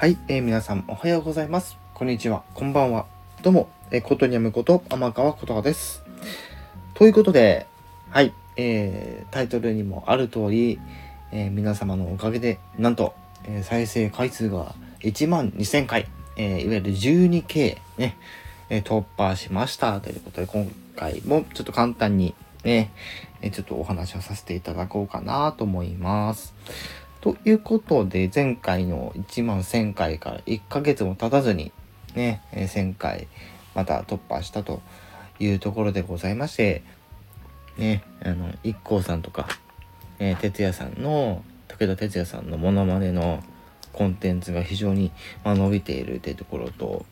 はい、えー、皆さんおはようございます。こんにちは、こんばんは。どうも、えー、ことにゃむこと天川ことはです。ということで、はい、えー、タイトルにもある通り、えー、皆様のおかげで、なんと、えー、再生回数が1万2000回、えー、いわゆる 12K ね、えー、突破しましたということで、今回もちょっと簡単にね、えー、ちょっとお話をさせていただこうかなと思います。ということで、前回の1万1000回から1ヶ月も経たずに、ね、1000回また突破したというところでございまして、ね、あの、一 k さんとか、え、哲也さんの、武田鉄矢さんのモノマネのコンテンツが非常に、ま、伸びているっていうところと、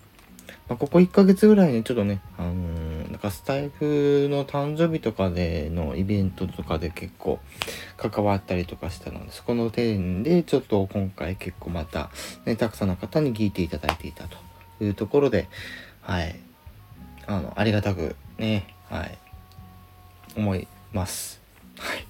まあ、ここ1ヶ月ぐらいね、ちょっとね、あの、かスタイフの誕生日とかでのイベントとかで結構関わったりとかしたので、そこの点でちょっと今回結構また、ね、たくさんの方に聞いていただいていたというところで、はい、あの、ありがたくね、はい、思います。はい。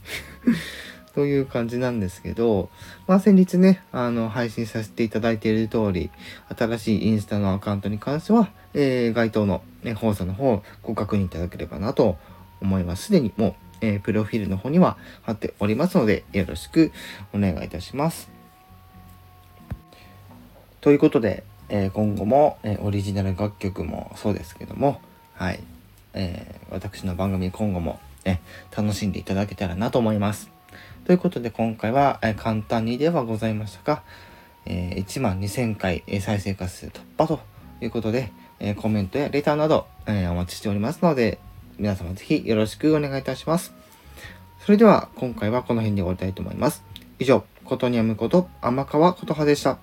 という感じなんですけど、まあ先日ね、あの、配信させていただいている通り、新しいインスタのアカウントに関しては、えー、該当の、ね、放送の方をご確認いただければなと思います。すでにもう、えー、プロフィールの方には貼っておりますので、よろしくお願いいたします。ということで、えー、今後も、えオリジナル楽曲もそうですけども、はい、え私の番組今後も、ね、楽しんでいただけたらなと思います。ということで今回は、え簡単にではございましたが、え1万2000回、え再生回数突破ということで、えコメントやレターなど、えお待ちしておりますので、皆様ぜひよろしくお願いいたします。それでは今回はこの辺で終わりたいと思います。以上、ことにやむこと天川琴葉でした。